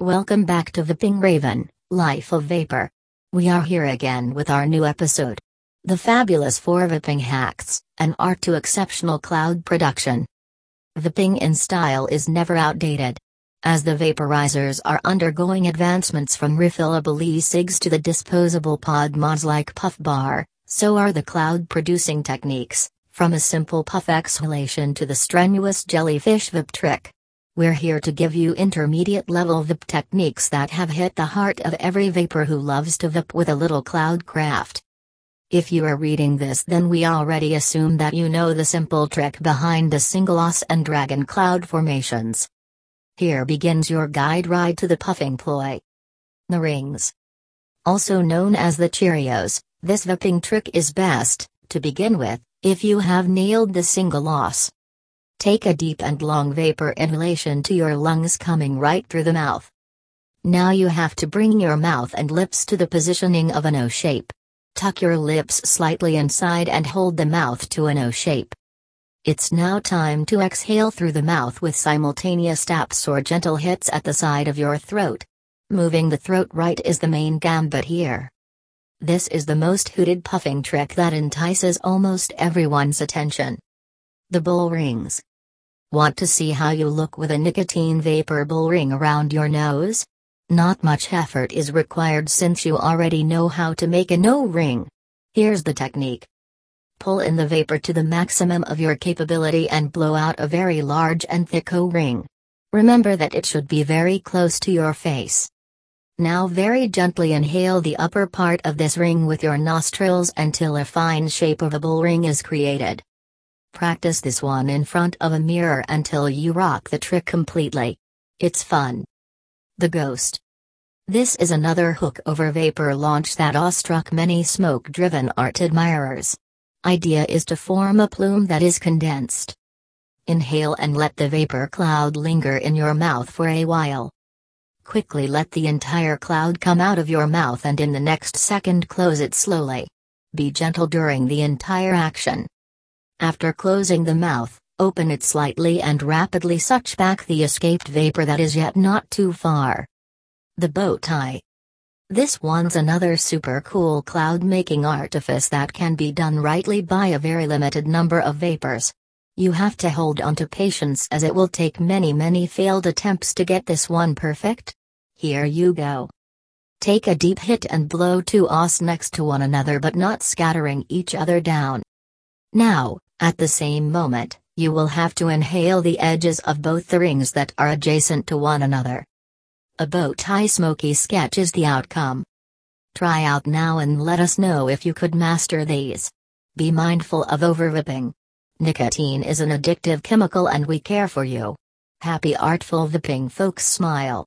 Welcome back to Vaping Raven, Life of Vapor. We are here again with our new episode. The fabulous four vaping hacks, an art to exceptional cloud production. Vaping in style is never outdated. As the vaporizers are undergoing advancements from refillable e-cigs to the disposable pod mods like Puff Bar, so are the cloud producing techniques, from a simple puff exhalation to the strenuous jellyfish vape trick. We're here to give you intermediate level vape techniques that have hit the heart of every vaper who loves to vape with a little cloud craft. If you are reading this, then we already assume that you know the simple trick behind the single os and dragon cloud formations. Here begins your guide ride to the puffing ploy. The rings. Also known as the Cheerios, this vaping trick is best, to begin with, if you have nailed the single os. Take a deep and long vapor inhalation to your lungs coming right through the mouth. Now you have to bring your mouth and lips to the positioning of an O shape. Tuck your lips slightly inside and hold the mouth to an O shape. It's now time to exhale through the mouth with simultaneous taps or gentle hits at the side of your throat. Moving the throat right is the main gambit here. This is the most hooted puffing trick that entices almost everyone's attention. The bull rings. Want to see how you look with a nicotine vapor bull ring around your nose? Not much effort is required since you already know how to make a no ring. Here's the technique. Pull in the vapor to the maximum of your capability and blow out a very large and thick O ring. Remember that it should be very close to your face. Now very gently inhale the upper part of this ring with your nostrils until a fine shape of a bull ring is created. Practice this one in front of a mirror until you rock the trick completely. It's fun. The Ghost. This is another hook over vapor launch that awestruck many smoke driven art admirers. Idea is to form a plume that is condensed. Inhale and let the vapor cloud linger in your mouth for a while. Quickly let the entire cloud come out of your mouth and in the next second close it slowly. Be gentle during the entire action. After closing the mouth, open it slightly and rapidly suck back the escaped vapor that is yet not too far. The bow tie. This one's another super cool cloud making artifice that can be done rightly by a very limited number of vapers. You have to hold on to patience as it will take many many failed attempts to get this one perfect. Here you go. Take a deep hit and blow two os next to one another but not scattering each other down. Now, at the same moment, you will have to inhale the edges of both the rings that are adjacent to one another. A bow tie smoky sketch is the outcome. Try out now and let us know if you could master these. Be mindful of overvaping. Nicotine is an addictive chemical and we care for you. Happy artful vaping folks smile.